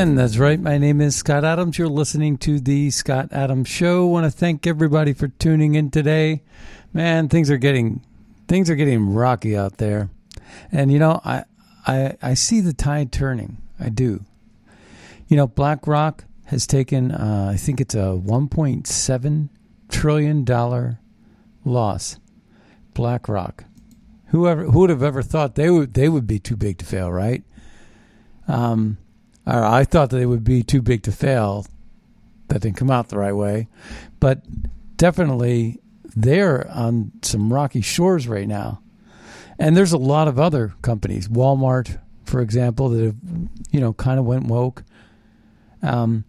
That's right. My name is Scott Adams. You're listening to the Scott Adams Show. want to thank everybody for tuning in today. Man, things are getting things are getting rocky out there, and you know I I I see the tide turning. I do. You know, BlackRock has taken uh, I think it's a 1.7 trillion dollar loss. BlackRock. Whoever who would have ever thought they would they would be too big to fail, right? Um, I thought that they would be too big to fail. That didn't come out the right way, but definitely they're on some rocky shores right now. And there's a lot of other companies, Walmart, for example, that have you know kind of went woke, um,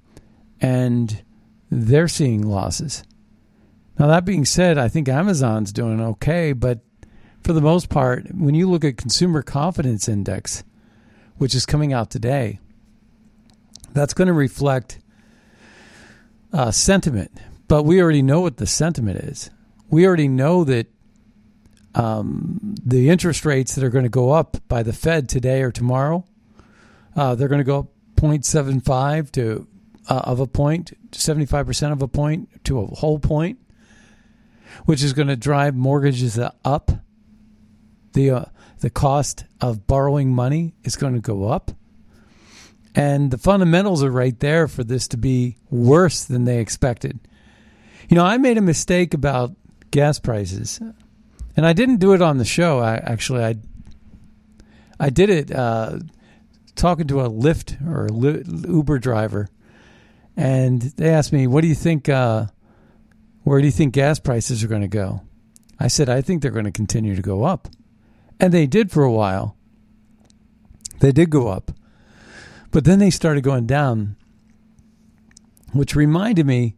and they're seeing losses. Now that being said, I think Amazon's doing okay, but for the most part, when you look at consumer confidence index, which is coming out today, that's going to reflect uh, sentiment. But we already know what the sentiment is. We already know that um, the interest rates that are going to go up by the Fed today or tomorrow, uh, they're going to go up 0.75 to uh, of a point, 75% of a point to a whole point, which is going to drive mortgages up. The uh, the cost of borrowing money is going to go up. And the fundamentals are right there for this to be worse than they expected. You know, I made a mistake about gas prices, and I didn't do it on the show. I actually I I did it uh, talking to a Lyft or Uber driver, and they asked me, "What do you think? Uh, where do you think gas prices are going to go?" I said, "I think they're going to continue to go up," and they did for a while. They did go up. But then they started going down, which reminded me,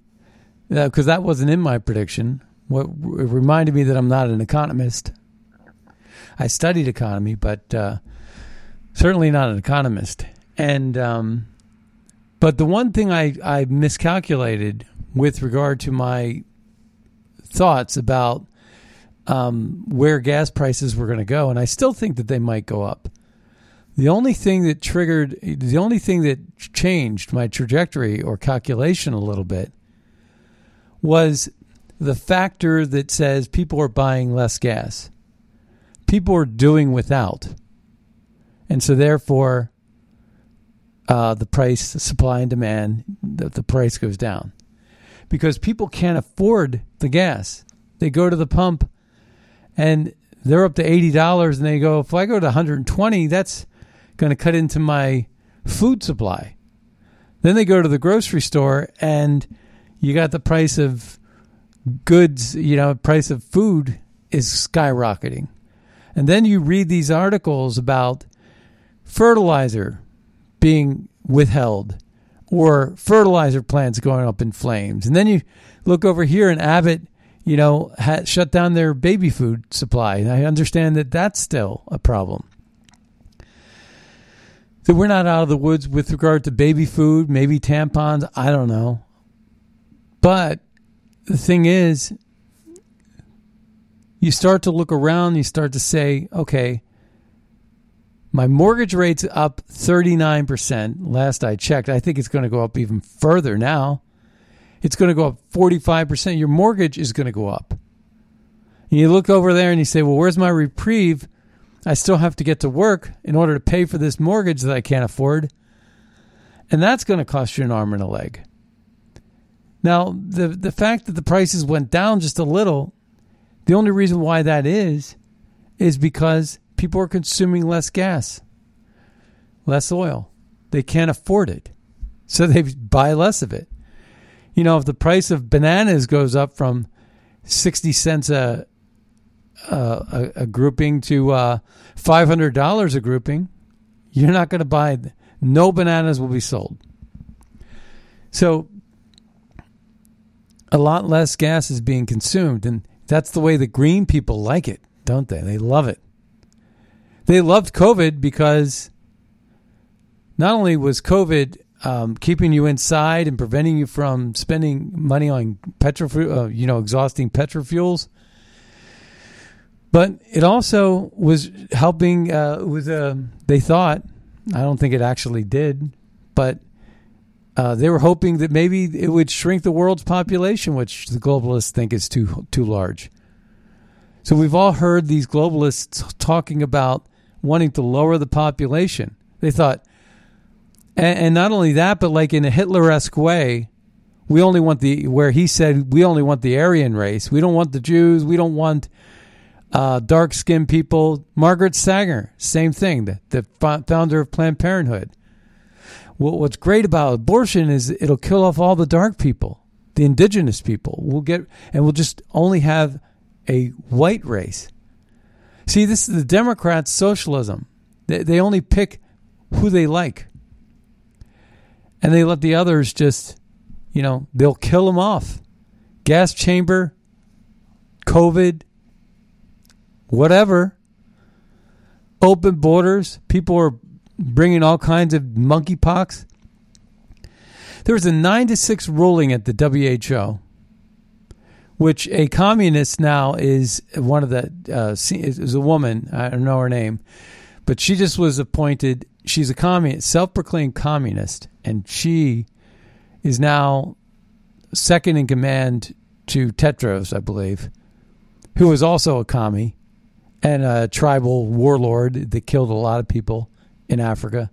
because uh, that wasn't in my prediction, what reminded me that I'm not an economist. I studied economy, but uh, certainly not an economist. And um, but the one thing I, I miscalculated with regard to my thoughts about um, where gas prices were going to go, and I still think that they might go up. The only thing that triggered, the only thing that changed my trajectory or calculation a little bit was the factor that says people are buying less gas. People are doing without. And so, therefore, uh, the price, the supply and demand, the, the price goes down because people can't afford the gas. They go to the pump and they're up to $80 and they go, if I go to 120, that's going to cut into my food supply. Then they go to the grocery store and you got the price of goods, you know, price of food is skyrocketing. And then you read these articles about fertilizer being withheld or fertilizer plants going up in flames. And then you look over here and Abbott, you know, shut down their baby food supply. And I understand that that's still a problem. That we're not out of the woods with regard to baby food, maybe tampons, I don't know. But the thing is, you start to look around, you start to say, okay, my mortgage rate's up 39%. Last I checked, I think it's going to go up even further now. It's going to go up 45%. Your mortgage is going to go up. And you look over there and you say, well, where's my reprieve? I still have to get to work in order to pay for this mortgage that I can't afford. And that's going to cost you an arm and a leg. Now, the, the fact that the prices went down just a little, the only reason why that is, is because people are consuming less gas, less oil. They can't afford it. So they buy less of it. You know, if the price of bananas goes up from 60 cents a, a, a grouping to uh, $500 a grouping, you're not going to buy, no bananas will be sold. So a lot less gas is being consumed. And that's the way the green people like it, don't they? They love it. They loved COVID because not only was COVID um, keeping you inside and preventing you from spending money on petrol, uh, you know, exhausting petrol fuels, but it also was helping uh, with. Uh, they thought, I don't think it actually did, but uh, they were hoping that maybe it would shrink the world's population, which the globalists think is too too large. So we've all heard these globalists talking about wanting to lower the population. They thought, and, and not only that, but like in a Hitler-esque way, we only want the where he said we only want the Aryan race. We don't want the Jews. We don't want uh, dark-skinned people. Margaret Sanger, same thing. The, the founder of Planned Parenthood what's great about abortion is it'll kill off all the dark people, the indigenous people. We'll get, and we'll just only have a white race. See, this is the Democrats' socialism. They, they only pick who they like. And they let the others just, you know, they'll kill them off. Gas chamber, COVID, whatever. Open borders. People are bringing all kinds of monkeypox. There was a nine to six ruling at the WHO, which a communist now is one of the uh, is a woman. I don't know her name, but she just was appointed. She's a communist, self-proclaimed communist, and she is now second in command to Tedros, I believe, who is also a commie and a tribal warlord that killed a lot of people in Africa.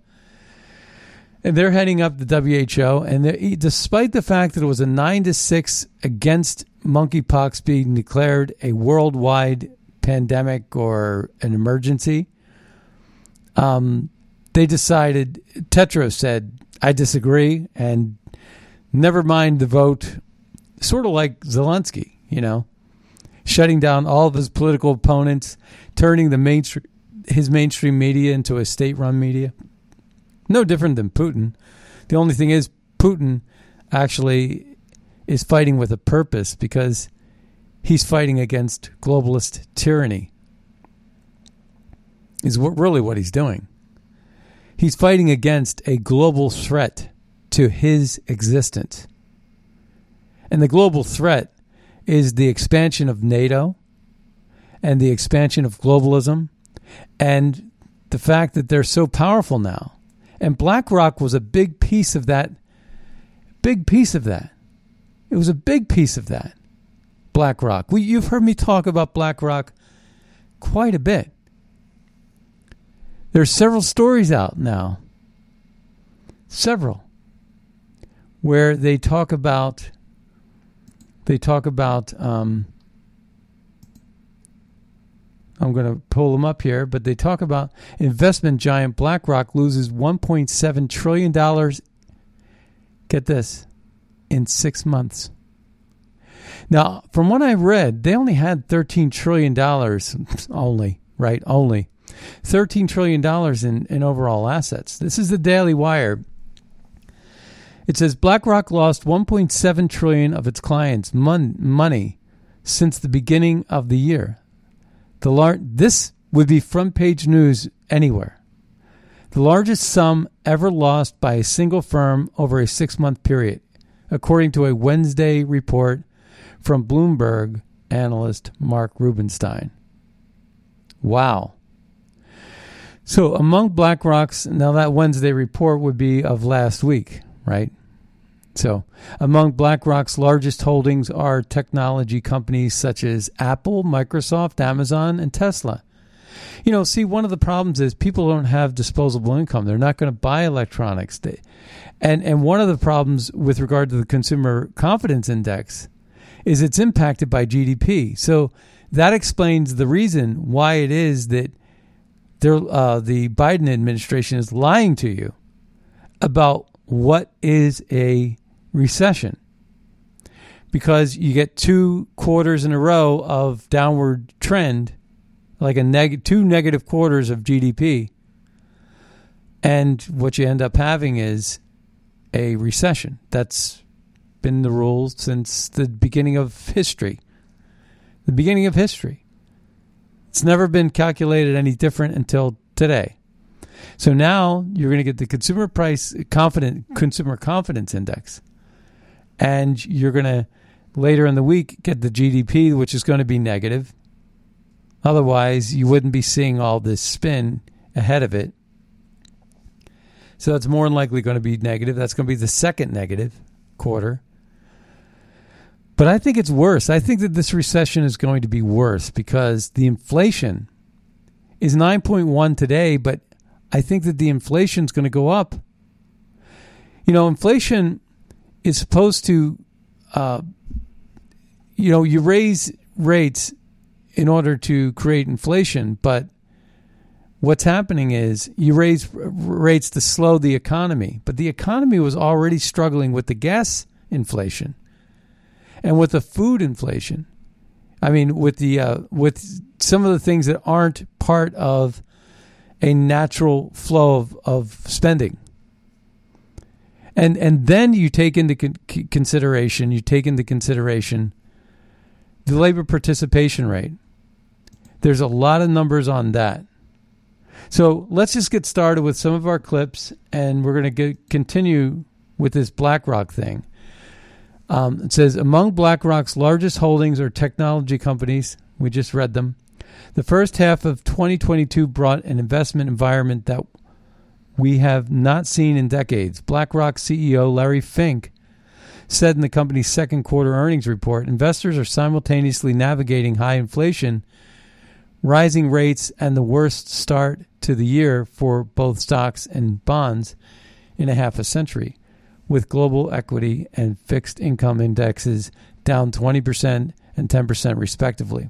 And they're heading up the WHO. And despite the fact that it was a nine to six against monkeypox being declared a worldwide pandemic or an emergency, um, they decided. Tedros said, "I disagree," and never mind the vote. Sort of like Zelensky, you know, shutting down all of his political opponents, turning the mainstream his mainstream media into a state run media. No different than Putin. The only thing is, Putin actually is fighting with a purpose because he's fighting against globalist tyranny, is really what he's doing. He's fighting against a global threat to his existence. And the global threat is the expansion of NATO and the expansion of globalism and the fact that they're so powerful now. And BlackRock was a big piece of that. Big piece of that. It was a big piece of that. BlackRock. We, you've heard me talk about BlackRock quite a bit. There's several stories out now. Several. Where they talk about they talk about um, I'm going to pull them up here, but they talk about investment giant BlackRock loses 1.7 trillion dollars. Get this, in six months. Now, from what I read, they only had 13 trillion dollars only, right? Only 13 trillion dollars in in overall assets. This is the Daily Wire. It says BlackRock lost 1.7 trillion of its clients' mon- money since the beginning of the year. The lar- this would be front page news anywhere. the largest sum ever lost by a single firm over a six month period, according to a Wednesday report from Bloomberg analyst Marc Rubinstein. Wow. So, among BlackRock's, now that Wednesday report would be of last week, right? So, among BlackRock's largest holdings are technology companies such as Apple, Microsoft, Amazon, and Tesla. You know, see, one of the problems is people don't have disposable income. They're not going to buy electronics. They, and and one of the problems with regard to the consumer confidence index is it's impacted by GDP. So that explains the reason why it is that uh, the Biden administration is lying to you about what is a recession because you get two quarters in a row of downward trend like a neg- two negative quarters of GDP, and what you end up having is a recession. That's been the rule since the beginning of history. The beginning of history. It's never been calculated any different until today. So now you're going to get the consumer price confident consumer confidence index, and you're going to later in the week get the GDP, which is going to be negative, Otherwise, you wouldn't be seeing all this spin ahead of it. So it's more than likely going to be negative. That's going to be the second negative quarter. But I think it's worse. I think that this recession is going to be worse because the inflation is 9.1 today, but I think that the inflation is going to go up. You know, inflation is supposed to, uh, you know, you raise rates in order to create inflation. But what's happening is you raise rates to slow the economy, but the economy was already struggling with the gas inflation and with the food inflation. I mean, with the uh, with some of the things that aren't part of a natural flow of, of spending. And and then you take into con- consideration you take into consideration the labor participation rate. There's a lot of numbers on that. So let's just get started with some of our clips, and we're going to continue with this BlackRock thing. Um, it says among BlackRock's largest holdings are technology companies. We just read them. The first half of 2022 brought an investment environment that we have not seen in decades. BlackRock CEO Larry Fink said in the company's second quarter earnings report investors are simultaneously navigating high inflation rising rates and the worst start to the year for both stocks and bonds in a half a century, with global equity and fixed income indexes down 20% and 10% respectively.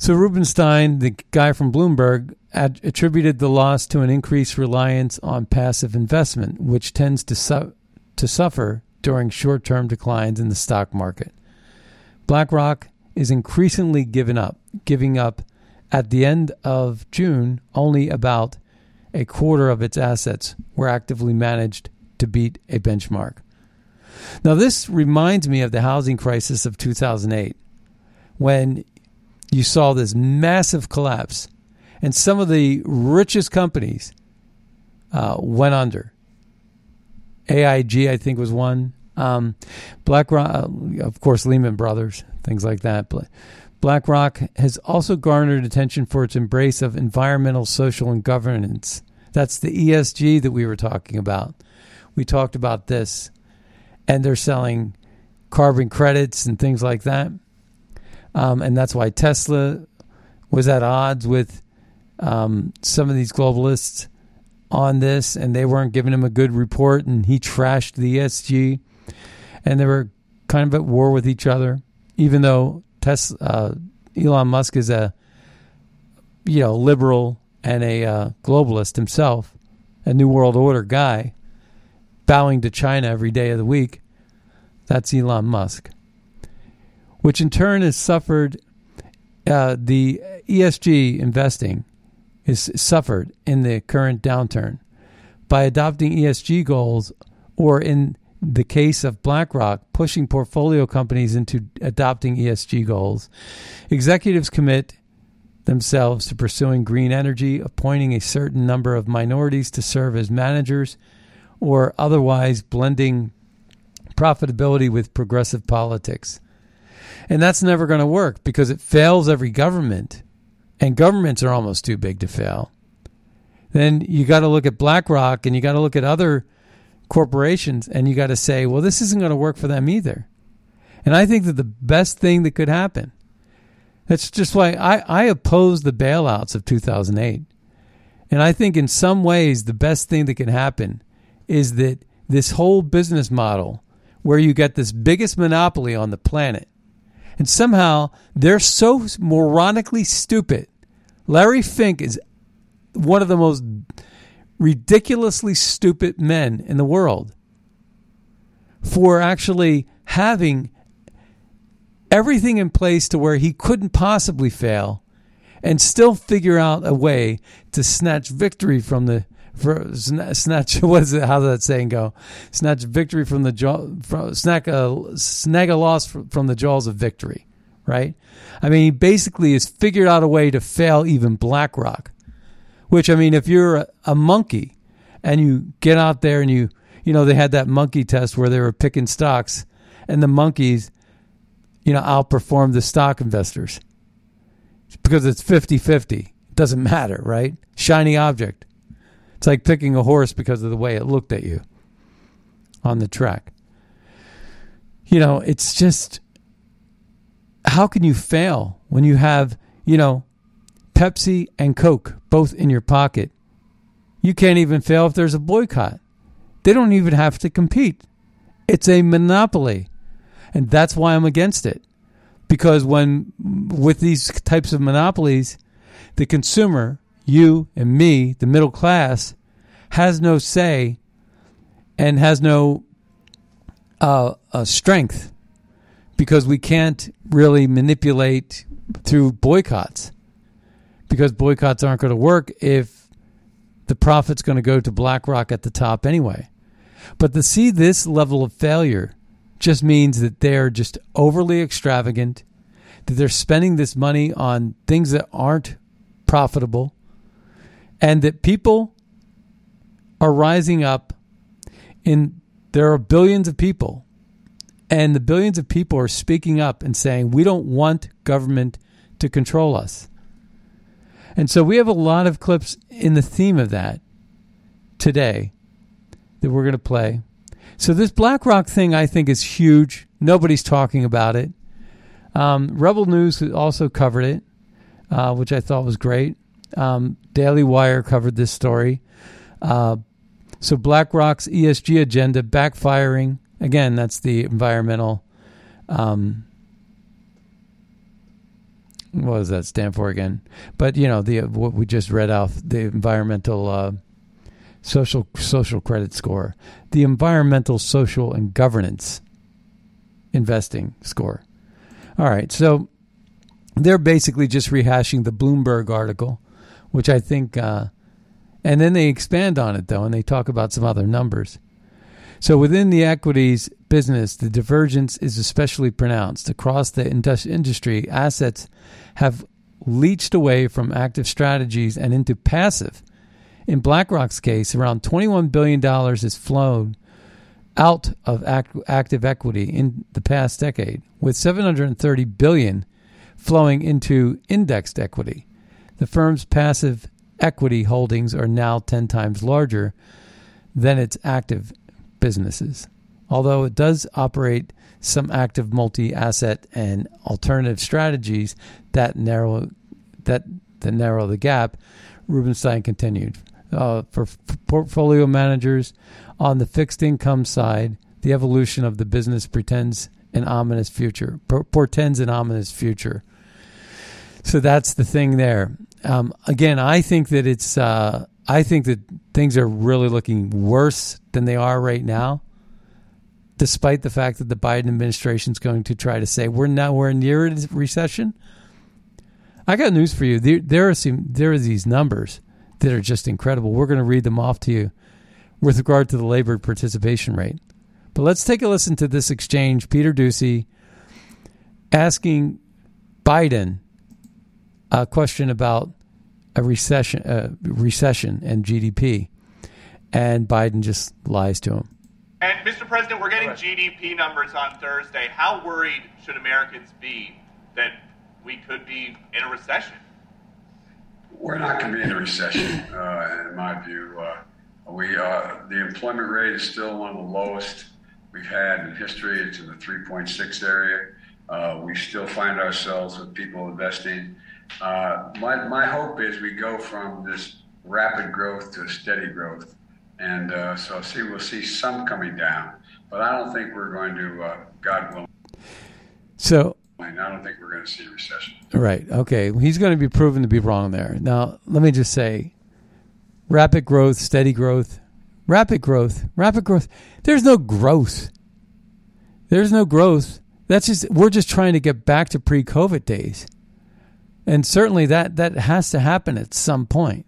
So Rubinstein, the guy from Bloomberg, attributed the loss to an increased reliance on passive investment, which tends to su- to suffer during short-term declines in the stock market. BlackRock is increasingly given up, giving up at the end of June only about a quarter of its assets were actively managed to beat a benchmark. Now, this reminds me of the housing crisis of 2008 when you saw this massive collapse and some of the richest companies uh, went under. AIG, I think, was one. Um, BlackRock, uh, of course, Lehman Brothers, things like that. BlackRock has also garnered attention for its embrace of environmental, social, and governance. That's the ESG that we were talking about. We talked about this, and they're selling carbon credits and things like that. Um, and that's why Tesla was at odds with um, some of these globalists on this, and they weren't giving him a good report, and he trashed the ESG, and they were kind of at war with each other even though Tesla, uh, Elon Musk is a you know liberal and a uh, globalist himself, a new world order guy, bowing to China every day of the week. That's Elon Musk, which in turn has suffered. Uh, the ESG investing is suffered in the current downturn by adopting ESG goals, or in the case of BlackRock pushing portfolio companies into adopting ESG goals, executives commit themselves to pursuing green energy, appointing a certain number of minorities to serve as managers, or otherwise blending profitability with progressive politics. And that's never going to work because it fails every government, and governments are almost too big to fail. Then you got to look at BlackRock and you got to look at other corporations and you got to say, well, this isn't going to work for them either. And I think that the best thing that could happen, that's just why I, I oppose the bailouts of 2008. And I think in some ways, the best thing that can happen is that this whole business model where you get this biggest monopoly on the planet, and somehow they're so moronically stupid. Larry Fink is one of the most ridiculously stupid men in the world for actually having everything in place to where he couldn't possibly fail and still figure out a way to snatch victory from the for, snatch what is it how does that saying go snatch victory from the jaw from, snack a snag a loss from the jaws of victory right i mean he basically has figured out a way to fail even blackrock which i mean if you're a, a monkey and you get out there and you you know they had that monkey test where they were picking stocks and the monkeys you know, outperform the stock investors because it's 50 50. It doesn't matter, right? Shiny object. It's like picking a horse because of the way it looked at you on the track. You know, it's just how can you fail when you have, you know, Pepsi and Coke both in your pocket? You can't even fail if there's a boycott. They don't even have to compete. It's a monopoly. And that's why I'm against it. Because when, with these types of monopolies, the consumer, you and me, the middle class, has no say and has no uh, uh, strength because we can't really manipulate through boycotts because boycotts aren't going to work if the profit's going to go to BlackRock at the top anyway. But to see this level of failure just means that they're just overly extravagant, that they're spending this money on things that aren't profitable, and that people are rising up in there are billions of people and the billions of people are speaking up and saying we don't want government to control us. And so we have a lot of clips in the theme of that today that we're going to play. So this BlackRock thing, I think, is huge. Nobody's talking about it. Um, Rebel News also covered it, uh, which I thought was great. Um, Daily Wire covered this story. Uh, so BlackRock's ESG agenda backfiring. Again, that's the environmental. Um, what does that stand for again? But you know the what we just read off the environmental. Uh, social social credit score, the environmental, social, and governance investing score. All right, so they're basically just rehashing the Bloomberg article, which I think, uh, and then they expand on it though, and they talk about some other numbers. So within the equities business, the divergence is especially pronounced across the industry. Assets have leached away from active strategies and into passive in BlackRock's case, around $21 billion has flown out of act- active equity in the past decade, with 730 billion flowing into indexed equity. The firm's passive equity holdings are now 10 times larger than its active businesses. Although it does operate some active multi-asset and alternative strategies that narrow that, that narrow the gap, Rubinstein continued uh, for portfolio managers on the fixed income side, the evolution of the business pretends an ominous future, portends an ominous future. So that's the thing there. Um, again, I think that it's. Uh, I think that things are really looking worse than they are right now, despite the fact that the Biden administration is going to try to say we're now we're near a recession. I got news for you. There, there are some there are these numbers that are just incredible. We're going to read them off to you with regard to the labor participation rate. But let's take a listen to this exchange. Peter Doocy asking Biden a question about a recession, uh, recession and GDP, and Biden just lies to him. And Mr. President, we're getting GDP numbers on Thursday. How worried should Americans be that we could be in a recession? We're not going to be in a recession, uh, in my view. Uh, we uh, the employment rate is still one of the lowest we've had in history. It's in the 3.6 area. Uh, we still find ourselves with people investing. Uh, my, my hope is we go from this rapid growth to steady growth. And uh, so see, we'll see some coming down, but I don't think we're going to, uh, God willing. So I don't think we're going to see a recession. Right. Okay. He's going to be proven to be wrong there. Now, let me just say rapid growth, steady growth, rapid growth, rapid growth. There's no growth. There's no growth. That's just, we're just trying to get back to pre COVID days. And certainly that, that has to happen at some point.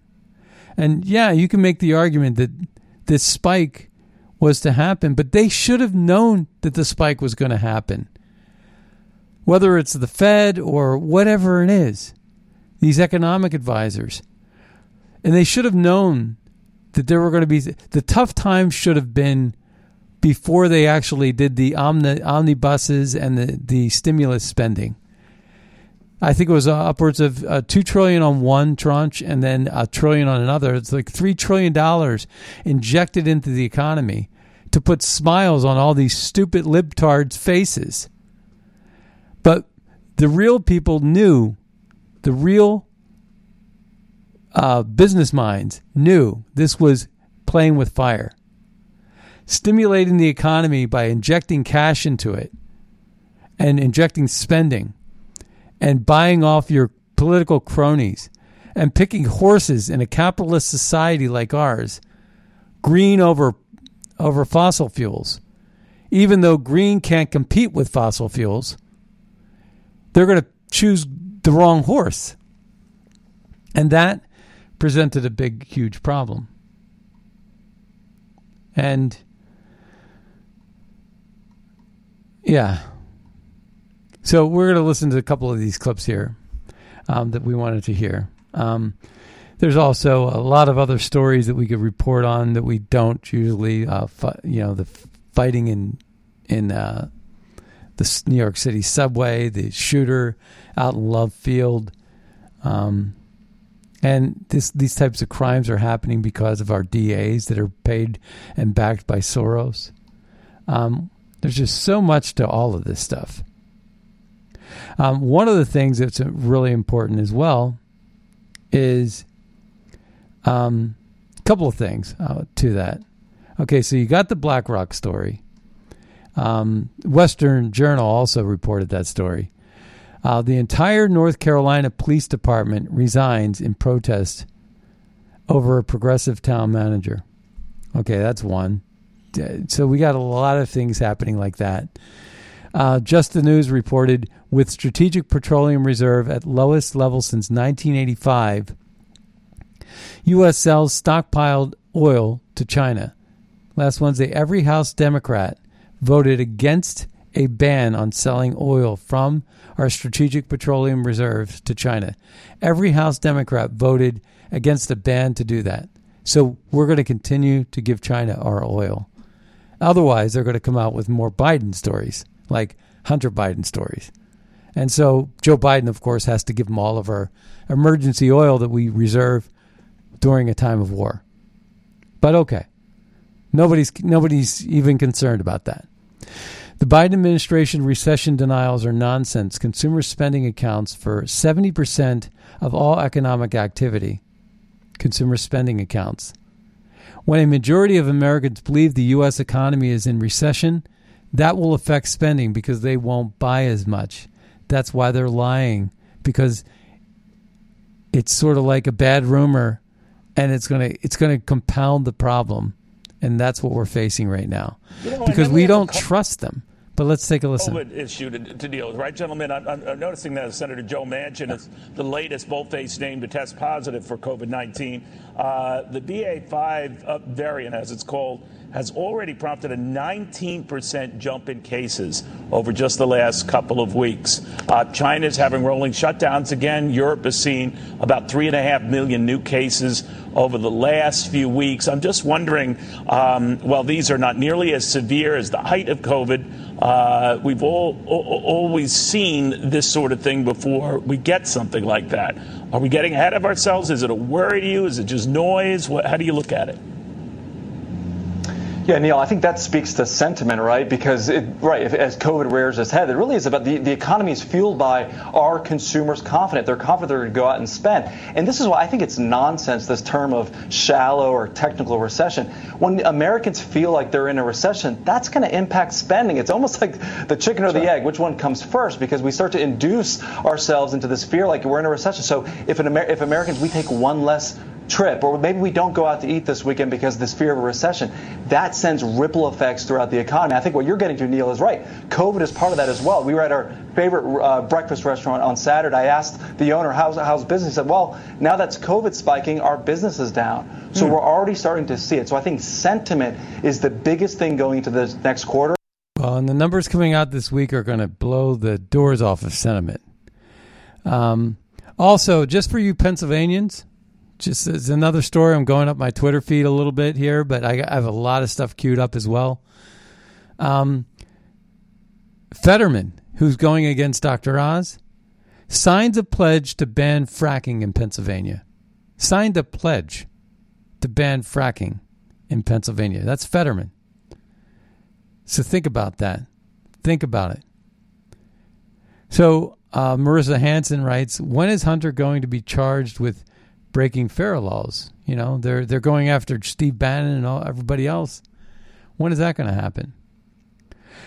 And yeah, you can make the argument that this spike was to happen, but they should have known that the spike was going to happen. Whether it's the Fed or whatever it is, these economic advisors. And they should have known that there were going to be the tough times should have been before they actually did the omni, omnibuses and the, the stimulus spending. I think it was uh, upwards of uh, two trillion on one tranche and then a trillion on another. It's like three trillion dollars injected into the economy to put smiles on all these stupid libtards' faces. But the real people knew, the real uh, business minds knew this was playing with fire. Stimulating the economy by injecting cash into it and injecting spending and buying off your political cronies and picking horses in a capitalist society like ours, green over over fossil fuels. Even though green can't compete with fossil fuels, they're going to choose the wrong horse. And that presented a big, huge problem. And yeah, so we're going to listen to a couple of these clips here um, that we wanted to hear. Um, there's also a lot of other stories that we could report on that we don't usually. Uh, fi- you know, the fighting in in uh, the New York City subway, the shooter out in Love Field, um, and this these types of crimes are happening because of our DAs that are paid and backed by Soros. Um, there's just so much to all of this stuff. Um, one of the things that's really important as well is um, a couple of things uh, to that. Okay, so you got the BlackRock story. Um, Western Journal also reported that story. Uh, the entire North Carolina Police Department resigns in protest over a progressive town manager. Okay, that's one. So we got a lot of things happening like that. Uh, Just the News reported with Strategic Petroleum Reserve at lowest level since 1985, U.S. sells stockpiled oil to China. Last Wednesday, every House Democrat voted against a ban on selling oil from our strategic petroleum reserves to China. Every House Democrat voted against a ban to do that. So we're going to continue to give China our oil. Otherwise, they're going to come out with more Biden stories like Hunter Biden stories. And so Joe Biden, of course, has to give them all of our emergency oil that we reserve during a time of war. But okay, nobody's nobody's even concerned about that. The Biden administration recession denials are nonsense. Consumer spending accounts for 70% of all economic activity. Consumer spending accounts. When a majority of Americans believe the U.S. economy is in recession, that will affect spending because they won't buy as much. That's why they're lying because it's sort of like a bad rumor and it's going to it's going to compound the problem and that's what we're facing right now you know, because we don't trust them But let's take a listen. COVID issue to, to deal with, right, gentlemen? I'm, I'm noticing that Senator Joe Manchin is the latest bold-faced name to test positive for COVID-19. Uh, the BA5 uh, variant, as it's called, has already prompted a 19% jump in cases over just the last couple of weeks. Uh, China is having rolling shutdowns again. Europe has seen about 3.5 million new cases over the last few weeks. I'm just wondering, um, while these are not nearly as severe as the height of COVID, uh, we've all, always seen this sort of thing before we get something like that. Are we getting ahead of ourselves? Is it a worry to you? Is it just noise? What, how do you look at it? Yeah, Neil, I think that speaks to sentiment, right? Because, it, right, if, as COVID rears its head, it really is about the, the economy is fueled by our consumers confident. They're confident they're going to go out and spend. And this is why I think it's nonsense, this term of shallow or technical recession. When Americans feel like they're in a recession, that's going to impact spending. It's almost like the chicken or the egg, which one comes first? Because we start to induce ourselves into this fear like we're in a recession. So if, an Amer- if Americans, we take one less trip, or maybe we don't go out to eat this weekend because of this fear of a recession. That sends ripple effects throughout the economy. I think what you're getting to, Neil, is right. COVID is part of that as well. We were at our favorite uh, breakfast restaurant on Saturday. I asked the owner, how's, how's business? He said, well, now that's COVID spiking, our business is down. So hmm. we're already starting to see it. So I think sentiment is the biggest thing going into the next quarter. Well, and the numbers coming out this week are going to blow the doors off of sentiment. Um, also, just for you Pennsylvanians, just as another story. I'm going up my Twitter feed a little bit here, but I, I have a lot of stuff queued up as well. Um, Fetterman, who's going against Dr. Oz, signs a pledge to ban fracking in Pennsylvania. Signed a pledge to ban fracking in Pennsylvania. That's Fetterman. So think about that. Think about it. So uh, Marissa Hanson writes When is Hunter going to be charged with breaking FARA laws. You know, they're they're going after Steve Bannon and all, everybody else. When is that going to happen?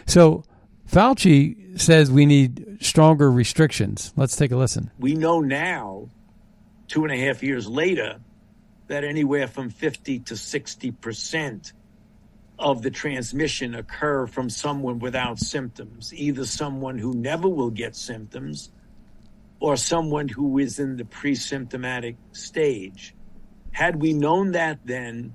So Fauci says we need stronger restrictions. Let's take a listen. We know now, two and a half years later, that anywhere from 50 to 60 percent of the transmission occur from someone without symptoms, either someone who never will get symptoms or someone who is in the pre-symptomatic stage. Had we known that then,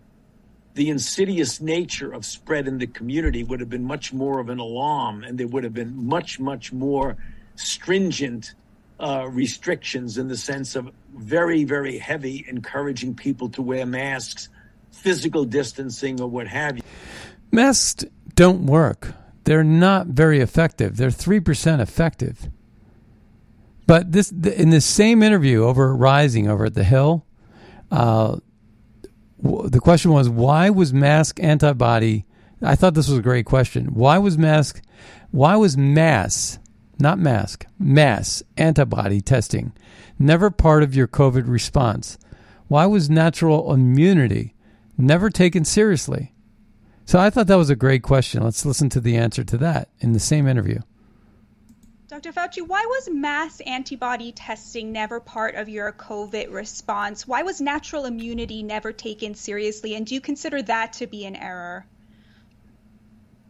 the insidious nature of spread in the community would have been much more of an alarm, and there would have been much, much more stringent uh, restrictions in the sense of very, very heavy encouraging people to wear masks, physical distancing, or what have you. Masks don't work. They're not very effective. They're 3% effective. But this in this same interview over Rising over at the Hill, uh, the question was why was mask antibody? I thought this was a great question. Why was mask? Why was mass, not mask, mass antibody testing never part of your COVID response? Why was natural immunity never taken seriously? So I thought that was a great question. Let's listen to the answer to that in the same interview. Dr. Fauci, why was mass antibody testing never part of your COVID response? Why was natural immunity never taken seriously? And do you consider that to be an error?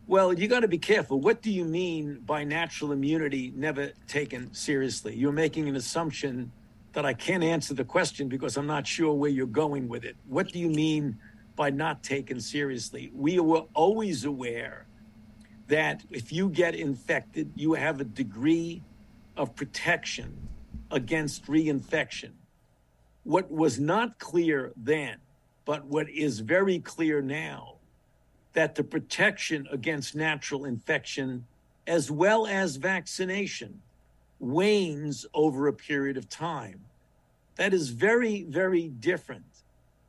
Well, you got to be careful. What do you mean by natural immunity never taken seriously? You're making an assumption that I can't answer the question because I'm not sure where you're going with it. What do you mean by not taken seriously? We were always aware that if you get infected, you have a degree of protection against reinfection. What was not clear then, but what is very clear now, that the protection against natural infection, as well as vaccination, wanes over a period of time. That is very, very different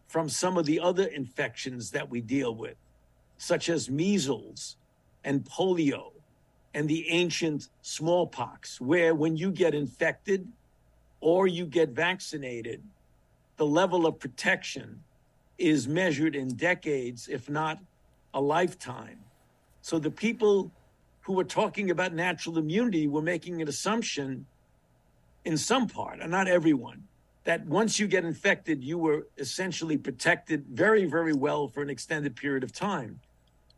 from some of the other infections that we deal with, such as measles and polio and the ancient smallpox, where when you get infected or you get vaccinated, the level of protection is measured in decades, if not a lifetime. So the people who were talking about natural immunity were making an assumption in some part, and not everyone, that once you get infected, you were essentially protected very, very well for an extended period of time.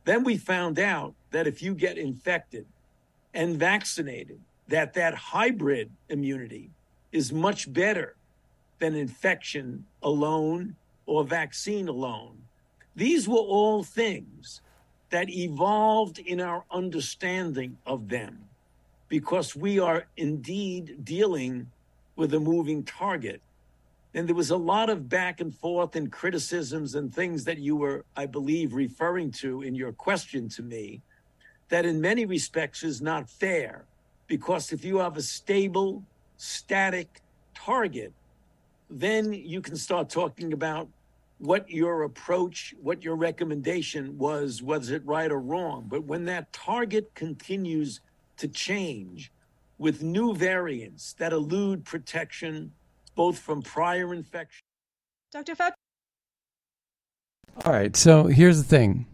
Then we found out that if you get infected and vaccinated that that hybrid immunity is much better than infection alone or vaccine alone. These were all things that evolved in our understanding of them because we are indeed dealing with a moving target. And there was a lot of back and forth and criticisms and things that you were, I believe, referring to in your question to me that in many respects is not fair. Because if you have a stable, static target, then you can start talking about what your approach, what your recommendation was, was it right or wrong? But when that target continues to change with new variants that elude protection, both from prior infection. Dr. Fauci. All right, so here's the thing.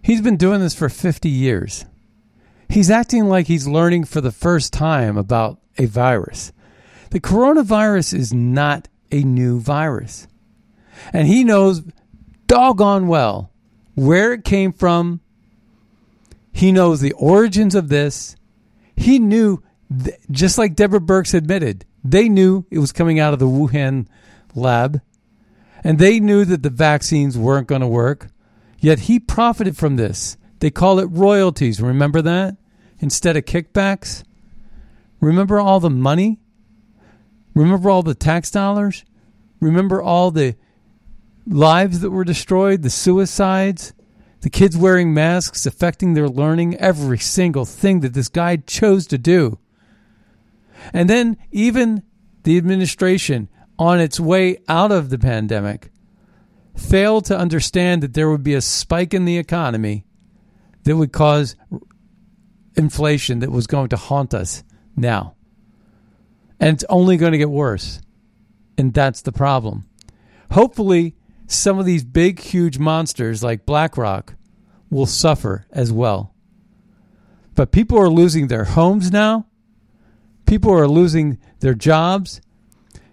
He's been doing this for 50 years. He's acting like he's learning for the first time about a virus. The coronavirus is not a new virus. And he knows doggone well where it came from. He knows the origins of this. He knew, just like Deborah Birx admitted, they knew it was coming out of the Wuhan lab. And they knew that the vaccines weren't going to work. Yet he profited from this. They call it royalties. Remember that? Instead of kickbacks? Remember all the money? Remember all the tax dollars? Remember all the lives that were destroyed, the suicides, the kids wearing masks affecting their learning, every single thing that this guy chose to do. And then even the administration on its way out of the pandemic failed to understand that there would be a spike in the economy that would cause inflation that was going to haunt us now. And it's only going to get worse. And that's the problem. Hopefully, some of these big, huge monsters like BlackRock will suffer as well. But people are losing their homes now. People are losing their jobs.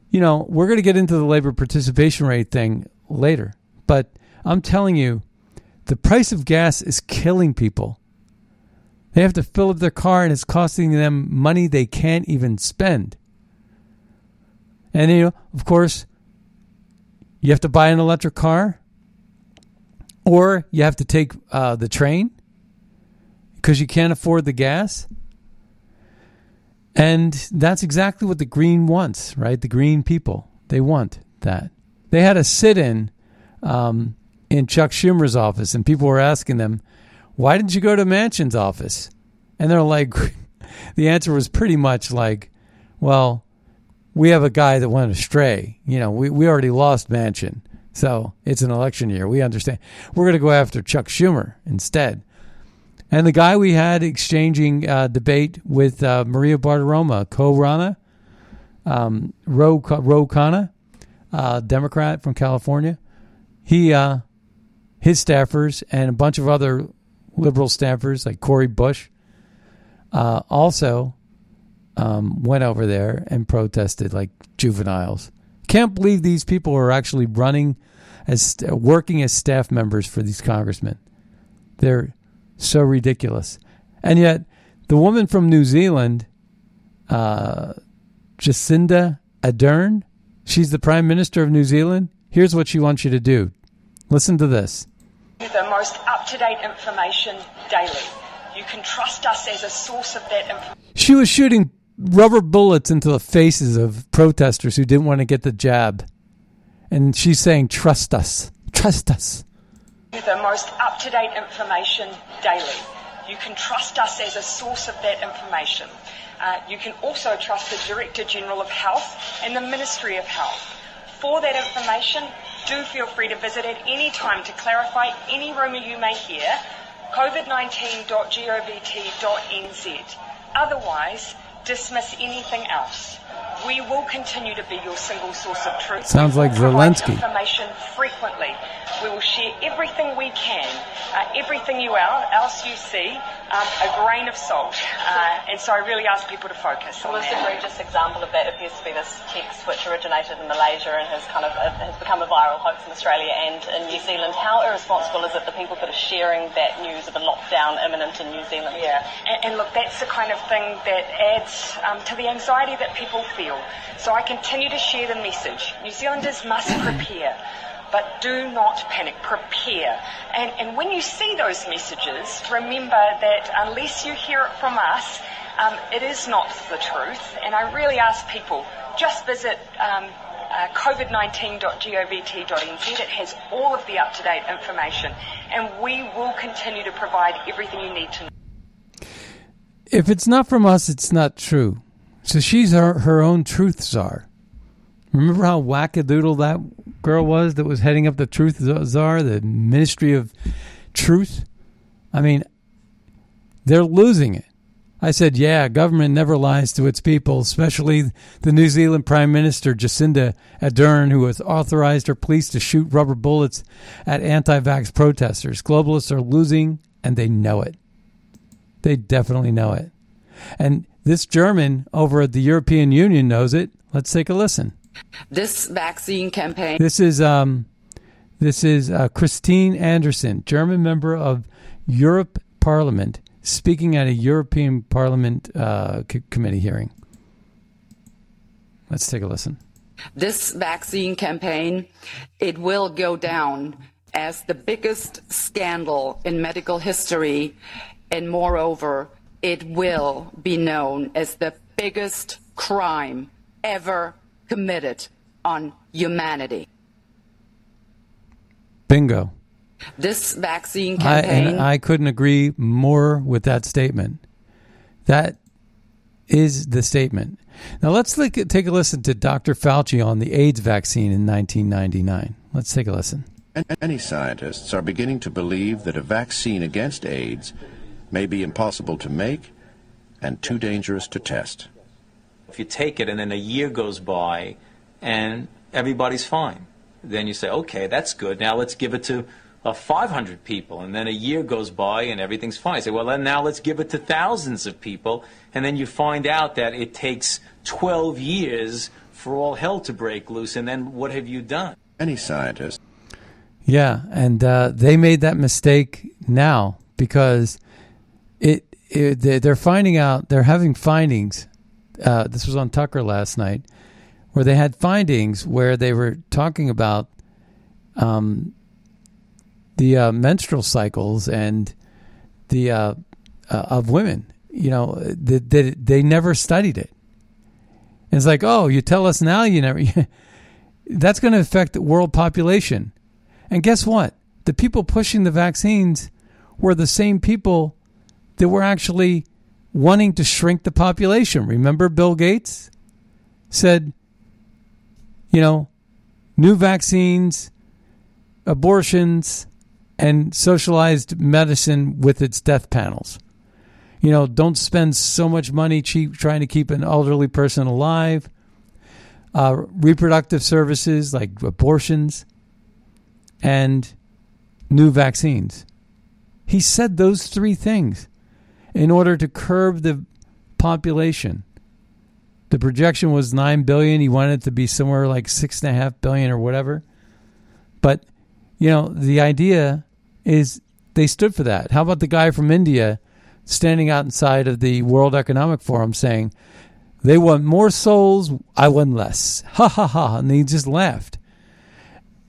You know, we're going to get into the labor participation rate thing later. But I'm telling you, the price of gas is killing people. They have to fill up their car and it's costing them money they can't even spend. And, you know, of course, you have to buy an electric car or you have to take uh, the train because you can't afford the gas. And that's exactly what the Green wants, right? The Green people. They want that. They had a sit in um, in Chuck Schumer's office, and people were asking them, Why didn't you go to Manchin's office? And they're like, The answer was pretty much like, Well, we have a guy that went astray. You know, we, we already lost Manchin. So it's an election year. We understand. We're going to go after Chuck Schumer instead. And the guy we had exchanging uh, debate with uh, Maria Bartiromo, Ko Rana, um, Ro, Ro Khanna, uh, Democrat from California, he, uh, his staffers, and a bunch of other liberal staffers like Cori Bush uh, also um, went over there and protested like juveniles. Can't believe these people are actually running as working as staff members for these congressmen. They're so ridiculous. And yet, the woman from New Zealand, uh, Jacinda Ardern, she's the prime minister of New Zealand. Here's what she wants you to do. Listen to this. The most up to date information daily. You can trust us as a source of that information. She was shooting rubber bullets into the faces of protesters who didn't want to get the jab. And she's saying, trust us, trust us. The most up to date information daily. You can trust us as a source of that information. Uh, you can also trust the Director General of Health and the Ministry of Health. For that information, do feel free to visit at any time to clarify any rumour you may hear. COVID19.govt.nz. Otherwise, dismiss anything else. We will continue to be your single source of truth. Sounds like Zelensky. Information frequently. We will share everything we can, uh, everything you else you see, um, a grain of salt. Uh, and so I really ask people to focus the most egregious example of that appears to be this text which originated in Malaysia and has kind of uh, has become a viral hoax in Australia and in New Zealand. How irresponsible is it the people that are sharing that news of a lockdown imminent in New Zealand? Yeah, and, and look, that's the kind of thing that adds um, to the anxiety that people feel. So I continue to share the message. New Zealanders must prepare. But do not panic, prepare. And, and when you see those messages, remember that unless you hear it from us, um, it is not the truth. And I really ask people, just visit um, uh, covid19.govt.nz. It has all of the up-to-date information. And we will continue to provide everything you need to know. If it's not from us, it's not true. So she's her, her own truth czar. Remember how wackadoodle that girl was that was heading up the truth czar, the Ministry of Truth? I mean, they're losing it. I said, yeah, government never lies to its people, especially the New Zealand Prime Minister Jacinda Ardern, who has authorized her police to shoot rubber bullets at anti vax protesters. Globalists are losing, and they know it. They definitely know it. And this German over at the European Union knows it. Let's take a listen. This vaccine campaign. This is um, this is uh, Christine Anderson, German member of Europe Parliament, speaking at a European Parliament uh, c- committee hearing. Let's take a listen. This vaccine campaign, it will go down as the biggest scandal in medical history, and moreover, it will be known as the biggest crime ever committed on humanity. Bingo. This vaccine I, campaign. and I couldn't agree more with that statement. That is the statement. Now let's look at, take a listen to Dr. Fauci on the AIDS vaccine in 1999. Let's take a listen. Many scientists are beginning to believe that a vaccine against AIDS may be impossible to make and too dangerous to test. If you take it and then a year goes by and everybody's fine, then you say, okay, that's good. Now let's give it to uh, 500 people. And then a year goes by and everything's fine. You say, well, then now let's give it to thousands of people. And then you find out that it takes 12 years for all hell to break loose. And then what have you done? Any scientist. Yeah, and uh, they made that mistake now because it, it they're finding out they're having findings. Uh, this was on Tucker last night, where they had findings where they were talking about um, the uh, menstrual cycles and the uh, uh, of women. You know, that they, they never studied it. And it's like, oh, you tell us now, you never. that's going to affect the world population. And guess what? The people pushing the vaccines were the same people that were actually wanting to shrink the population. Remember, Bill Gates said, you know, new vaccines, abortions, and socialized medicine with its death panels. You know, don't spend so much money cheap trying to keep an elderly person alive. Uh, reproductive services like abortions and new vaccines. He said those three things in order to curb the population. The projection was nine billion. He wanted it to be somewhere like six and a half billion or whatever. But you know, the idea is they stood for that. How about the guy from India standing outside of the World Economic Forum saying, "They want more souls, I want less." Ha ha ha! And they just laughed.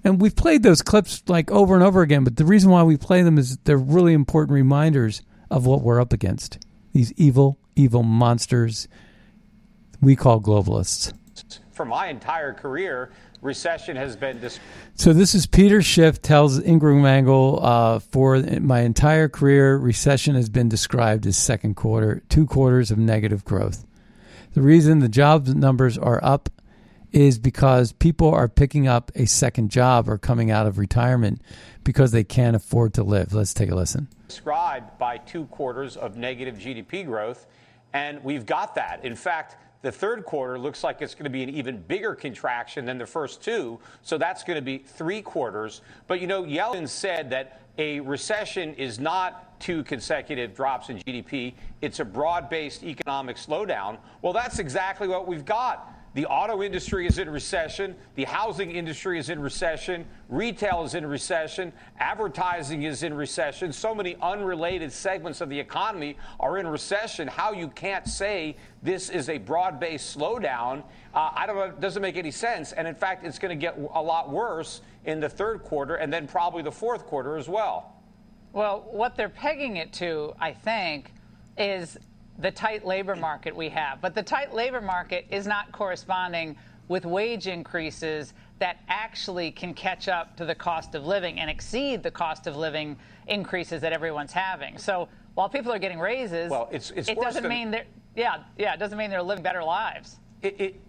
And we've played those clips like over and over again, but the reason why we play them is they're really important reminders of what we're up against. These evil, evil monsters we call globalists. For my entire career, recession has been. Dis- so this is Peter Schiff tells Ingraham Angle uh, for my entire career, recession has been described as second quarter, two quarters of negative growth. The reason the job numbers are up is because people are picking up a second job or coming out of retirement because they can't afford to live. Let's take a listen. Described by two quarters of negative GDP growth, and we've got that. In fact, The third quarter looks like it's going to be an even bigger contraction than the first two. So that's going to be three quarters. But you know, Yellen said that a recession is not two consecutive drops in GDP, it's a broad based economic slowdown. Well, that's exactly what we've got. The auto industry is in recession. The housing industry is in recession. Retail is in recession. Advertising is in recession. So many unrelated segments of the economy are in recession. How you can't say this is a broad based slowdown, uh, I don't know, it doesn't make any sense. And in fact, it's going to get a lot worse in the third quarter and then probably the fourth quarter as well. Well, what they're pegging it to, I think, is the tight labor market we have. But the tight labor market is not corresponding with wage increases that actually can catch up to the cost of living and exceed the cost of living increases that everyone's having. So while people are getting raises, well, it's, it's it doesn't than, mean they're yeah yeah it doesn't mean they're living better lives. It, it,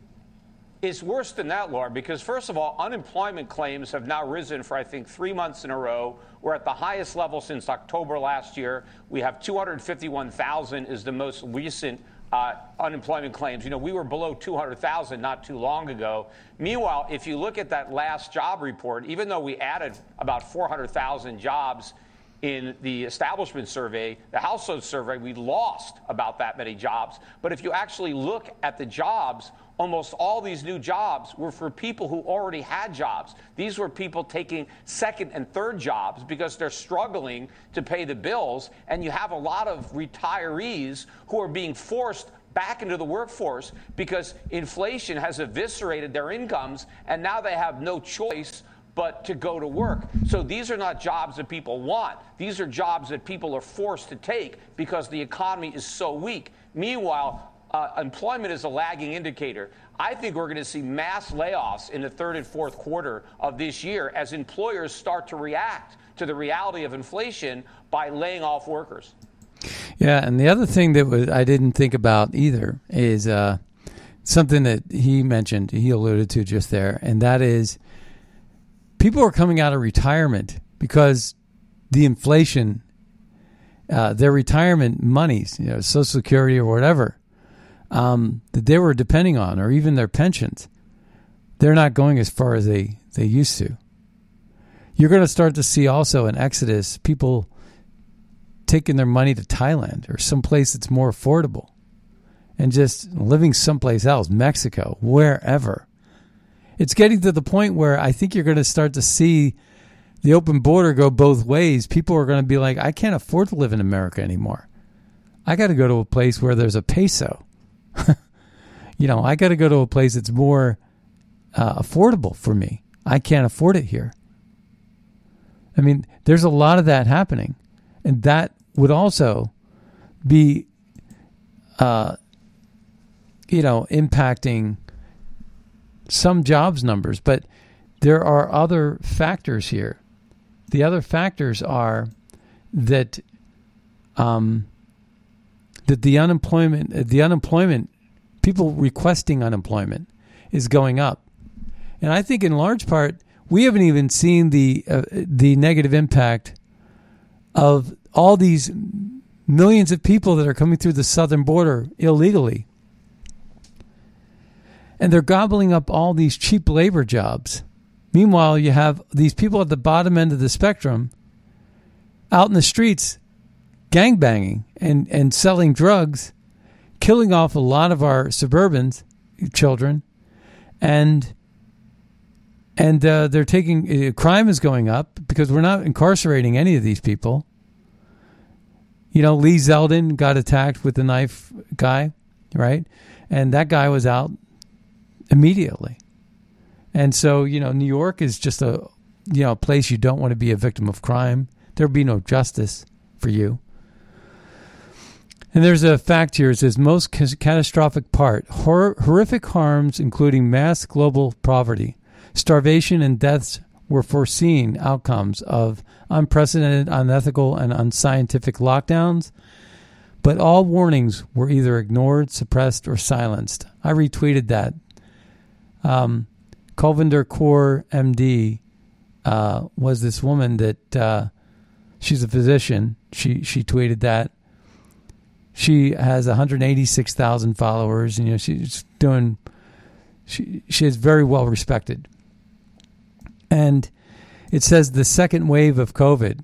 it's worse than that, Laura, because first of all, unemployment claims have now risen for I think three months in a row. We're at the highest level since October last year. We have 251,000 is the most recent uh, unemployment claims. You know, we were below 200,000 not too long ago. Meanwhile, if you look at that last job report, even though we added about 400,000 jobs in the establishment survey, the household survey, we lost about that many jobs. But if you actually look at the jobs, almost all these new jobs were for people who already had jobs. These were people taking second and third jobs because they're struggling to pay the bills. And you have a lot of retirees who are being forced back into the workforce because inflation has eviscerated their incomes and now they have no choice but to go to work. So these are not jobs that people want. These are jobs that people are forced to take because the economy is so weak. Meanwhile, uh, employment is a lagging indicator. I think we're going to see mass layoffs in the third and fourth quarter of this year as employers start to react to the reality of inflation by laying off workers. Yeah, and the other thing that was, I didn't think about either is uh, something that he mentioned, he alluded to just there, and that is people are coming out of retirement because the inflation, uh, their retirement monies, you know, Social Security or whatever, um, that they were depending on, or even their pensions, they're not going as far as they, they used to. You're going to start to see also an exodus, people taking their money to Thailand or someplace that's more affordable and just living someplace else, Mexico, wherever it's getting to the point where I think you're going to start to see the open border go both ways. People are going to be like, I can't afford to live in America anymore. I got to go to a place where there's a peso. you know, I got to go to a place that's more uh, affordable for me. I can't afford it here. I mean, there's a lot of that happening. And that would also be, uh, you know, impacting some jobs numbers, but there are other factors here. The other factors are that um, that the unemployment, the unemployment, people requesting unemployment is going up, and I think in large part we haven't even seen the uh, the negative impact of all these millions of people that are coming through the southern border illegally and they're gobbling up all these cheap labor jobs. Meanwhile, you have these people at the bottom end of the spectrum out in the streets gangbanging and, and selling drugs, killing off a lot of our suburban children, and and uh, they're taking uh, crime is going up because we're not incarcerating any of these people. You know, Lee Zeldin got attacked with the knife guy, right? And that guy was out immediately. And so, you know, New York is just a you know, a place you don't want to be a victim of crime. There'll be no justice for you. And there's a fact here. It says most catastrophic part hor- horrific harms, including mass global poverty, starvation, and deaths, were foreseen outcomes of unprecedented, unethical, and unscientific lockdowns. But all warnings were either ignored, suppressed, or silenced. I retweeted that um, Kulvinder Kaur, MD, uh, was this woman that uh, she's a physician. She she tweeted that, She has 186,000 followers. And, you know, she's doing. She she is very well respected. And it says the second wave of COVID.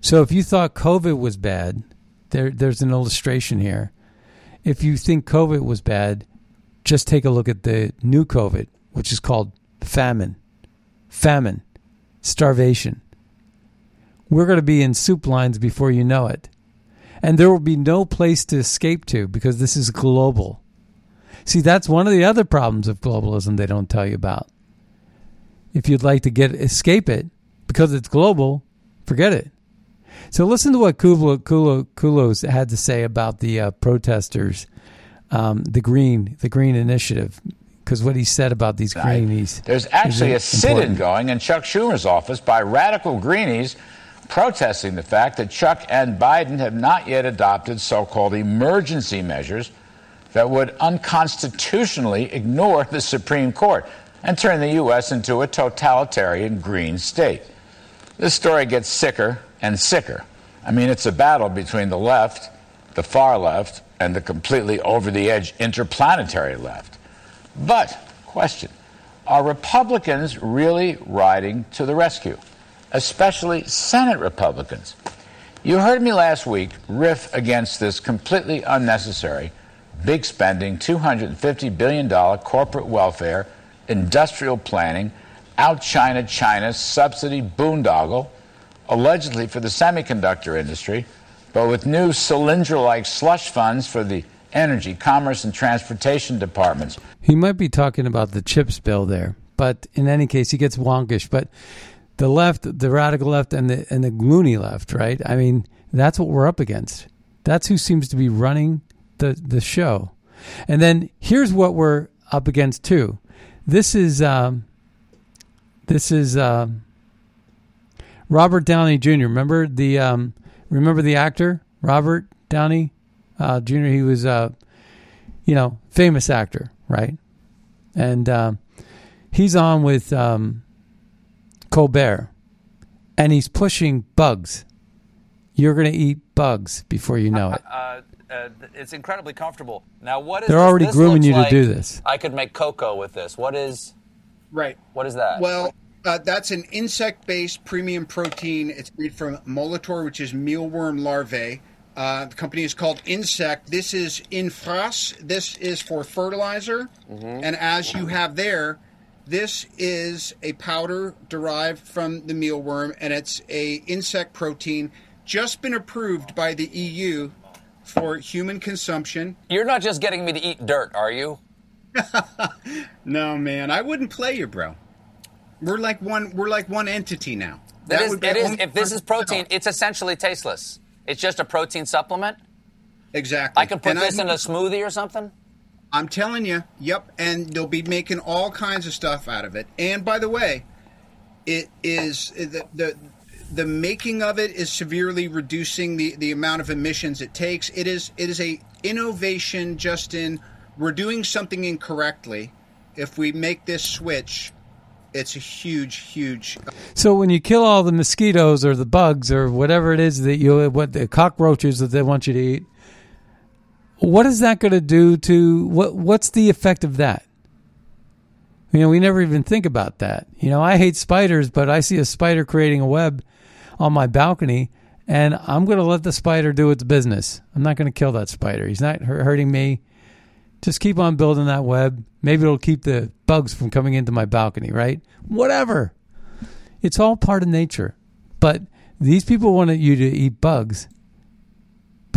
So if you thought COVID was bad, there there's an illustration here. If you think COVID was bad, just take a look at the new COVID, which is called famine. Famine, starvation. We're going to be in soup lines before you know it. And there will be no place to escape to because this is global. See, that's one of the other problems of globalism they don't tell you about. If you'd like to get escape it because it's global, forget it. So listen to what Kulo, Kulo, Kulos had to say about the uh, protesters, um, the Green, the Green Initiative, because what he said about these greenies. There's actually a sit-in going in Chuck Schumer's office by radical greenies protesting the fact that Chuck and Biden have not yet adopted so-called emergency measures that would unconstitutionally ignore the Supreme Court and turn the U.S. into a totalitarian green state. This story gets sicker and sicker. I mean, it's a battle between the left, the far left, and the completely over the edge interplanetary left. But, question are Republicans really riding to the rescue, especially Senate Republicans? You heard me last week riff against this completely unnecessary, big spending, $250 billion corporate welfare, industrial planning, out China China subsidy boondoggle allegedly for the semiconductor industry, but with new Solyndra like slush funds for the energy, commerce, and transportation departments. He might be talking about the chips bill there, but in any case, he gets wonkish. But the left, the radical left, and the and the gloomy left, right? I mean, that's what we're up against. That's who seems to be running the the show. And then here's what we're up against too. This is um, this is. Um, Robert Downey Jr. Remember the um, remember the actor Robert Downey uh, Jr. He was a uh, you know famous actor, right? And uh, he's on with um, Colbert, and he's pushing bugs. You're going to eat bugs before you know it. Uh, uh, it's incredibly comfortable. Now, what is? They're already this grooming you like to do this. I could make cocoa with this. What is? Right. What is that? Well, uh, that's an insect-based premium protein. It's made from Molitor, which is mealworm larvae. Uh, the company is called Ynsect. This is Infras. This is for fertilizer. Mm-hmm. And as you have there, this is a powder derived from the mealworm, and it's a insect protein just been approved by the EU for human consumption. You're not just getting me to eat dirt, are you? No, man, I wouldn't play you, bro. We're like one. We're like one entity now. That is, would be it is. If this is protein, it's essentially tasteless. It's just a protein supplement. Exactly. I can put And this I- in a smoothie or something. I'm telling you, yep. And they'll be making all kinds of stuff out of it. And by the way, it is the the, the making of it is severely reducing the, the amount of emissions it takes. It is it is a innovation just in we're doing something incorrectly. If we make this switch, it's a huge, huge So when you kill all the mosquitoes or the bugs or whatever it is that you what the cockroaches that they want you to eat, what is that going to do to what? What's the effect of that? You know, we never even think about that. You know, I hate spiders, but I see a spider creating a web on my balcony, and I'm going to let the spider do its business. I'm not going to kill that spider. He's not hurting me. Just keep on building that web. Maybe it'll keep the bugs from coming into my balcony, right? Whatever. It's all part of nature. But these people want you to eat bugs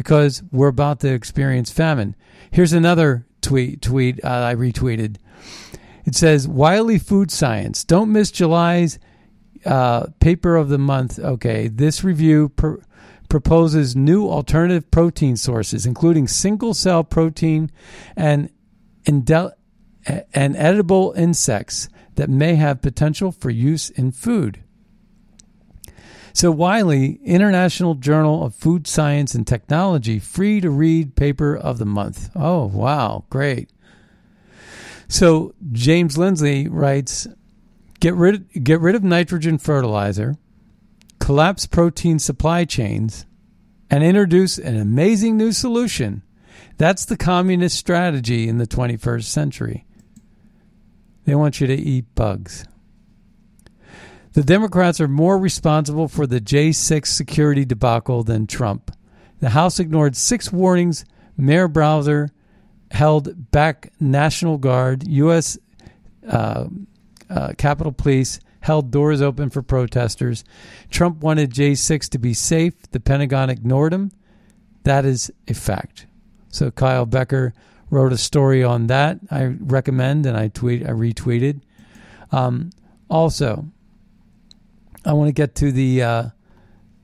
because we're about to experience famine. Here's another tweet tweet uh, I retweeted. It says Wiley Food Science. Don't miss July's uh, paper of the month. Okay, this review pr- proposes new alternative protein sources, including single cell protein and indel- and edible insects that may have potential for use in food. So, Wiley, International Journal of Food Science and Technology, free to read paper of the month. Oh, wow, great. So, James Lindsay writes get rid, get rid of nitrogen fertilizer, collapse protein supply chains, and introduce an amazing new solution. That's the communist strategy in the 21st century. They want you to eat bugs. The Democrats are more responsible for the J6 security debacle than Trump. The House ignored six warnings Mayor Bowser held back National Guard, U.S. Uh, uh, Capitol Police held doors open for protesters. Trump wanted J6 to be safe. The Pentagon ignored him. That is a fact. So Kyle Becker wrote a story on that. I recommend, and I tweet, I retweeted. Um, also, I want to get to the uh,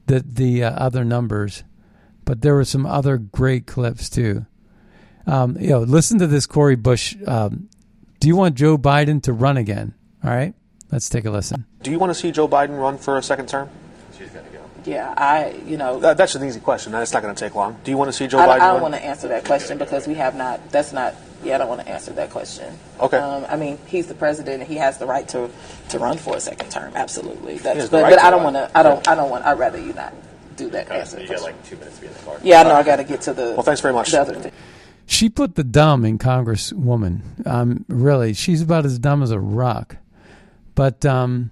the the uh, other numbers, but there were some other great clips too. Um, you know, listen to this, Cori Bush. Um, do you want Joe Biden to run again? All right, let's take a listen. Do you want to see Joe Biden run for a second term? She's got to go. Yeah, I, you know, That, that's an easy question. It's not going to take long. Do you want to see Joe I, Biden I don't run? want to answer that question because we have not. That's not. Yeah, I don't want to answer that question. Okay. Um, I mean, he's the president. and He has the right to to run for a second term. Absolutely. That's, has but, right but I don't want to. I don't. I don't want. I'd rather you not do that. answer you the got question. like two minutes to be in the car. Yeah, I know. I got to get to the. Well, thanks very much. The other thing. She put the dumb in Congresswoman. Um, really, she's about as dumb as a rock. But um,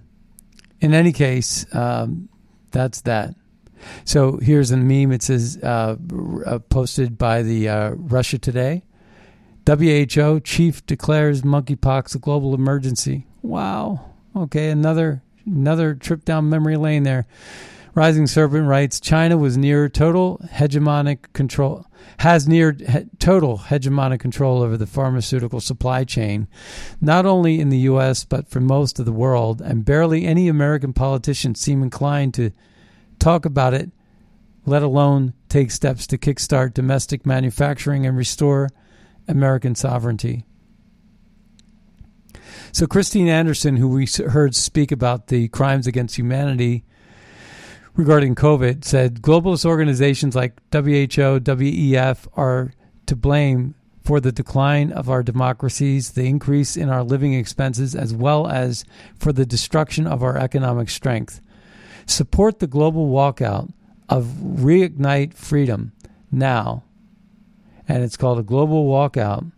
in any case, um, that's that. So here's a meme. It says uh, uh, posted by the uh, Russia Today. WHO chief declares monkeypox a global emergency. Wow. Okay, another another trip down memory lane there. Rising Serpent writes China was near total hegemonic control has near he- total hegemonic control over the pharmaceutical supply chain, not only in the US but for most of the world, and barely any American politicians seem inclined to talk about it, let alone take steps to kickstart domestic manufacturing and restore American sovereignty. So, Christine Anderson, who we heard speak about the crimes against humanity regarding COVID, said globalist organizations like WHO, WEF are to blame for the decline of our democracies, the increase in our living expenses, as well as for the destruction of our economic strength. Support the global walkout of Reignite Freedom now. And it's called a global walkout.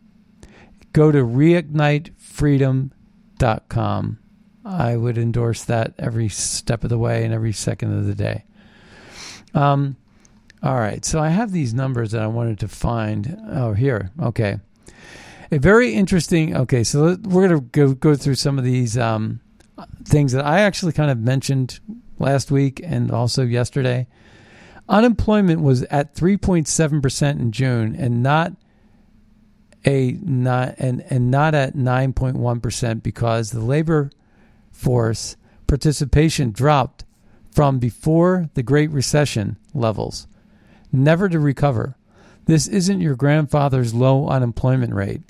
Go to reignitefreedom.com. I would endorse that every step of the way and every second of the day. Um, all right, so I have these numbers that I wanted to find. Oh, here. Okay. A very interesting. Okay, so we're going to go, go through some of these um, things that I actually kind of mentioned last week and also yesterday. Unemployment was at 3.7% in June and not a not and, and not at 9.1% because the labor force participation dropped from before the Great Recession levels, never to recover. This isn't your grandfather's low unemployment rate.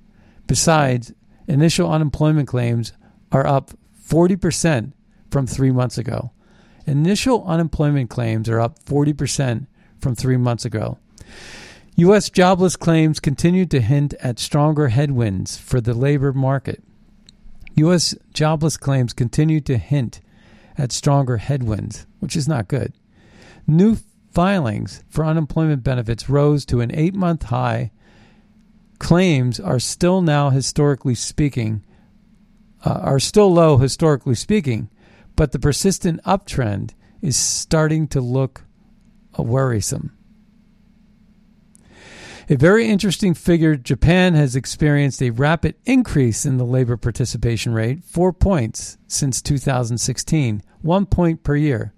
Besides, initial unemployment claims are up 40% from three months ago. Initial unemployment claims are up 40% from three months ago. U.S. jobless claims continue to hint at stronger headwinds for the labor market. U.S. jobless claims continue to hint at stronger headwinds, which is not good. New filings for unemployment benefits rose to an eight month high. Claims are still now historically speaking, uh, are still low historically speaking, but the persistent uptrend is starting to look worrisome. A very interesting figure Japan has experienced a rapid increase in the labor participation rate, four points since 2016, one point per year,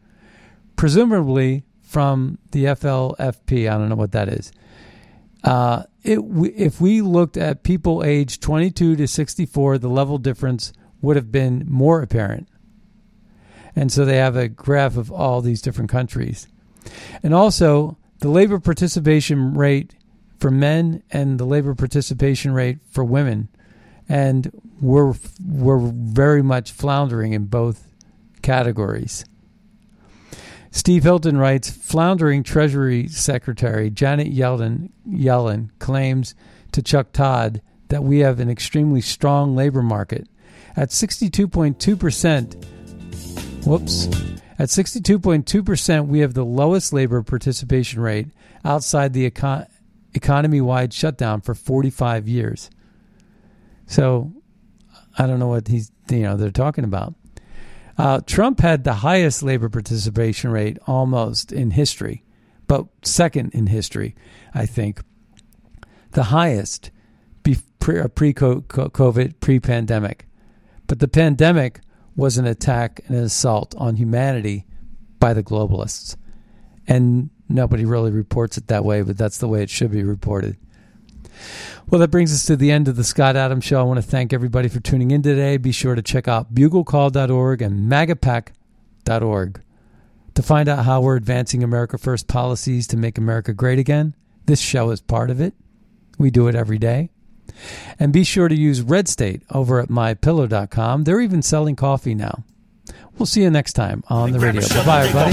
presumably from the FLFP. I don't know what that is. Uh, it, if we looked at people aged 22 to 64, the level difference would have been more apparent. And so they have a graph of all these different countries. And also, the labor participation rate for men and the labor participation rate for women. And we're, we're very much floundering in both categories. Steve Hilton writes Floundering Treasury Secretary Janet Yellen, Yellen claims to Chuck Todd that we have an extremely strong labor market. At 62.2%, whoops, At 62.2%, we have the lowest labor participation rate outside the econ- economy wide shutdown for 45 years. So I don't know what he's, you know, they're talking about. Uh, Trump had the highest labor participation rate almost in history, but second in history, I think. The highest pre COVID, pre pandemic. But the pandemic was an attack and an assault on humanity by the globalists. And nobody really reports it that way, but that's the way it should be reported. Well, that brings us to the end of the Scott Adams Show. I want to thank everybody for tuning in today. Be sure to check out buglecall.org and magapack.org to find out how we're advancing America First policies to make America great again. This show is part of it. We do it every day. And be sure to use Red State over at mypillow.com. They're even selling coffee now. We'll see you next time on the radio. Bye everybody.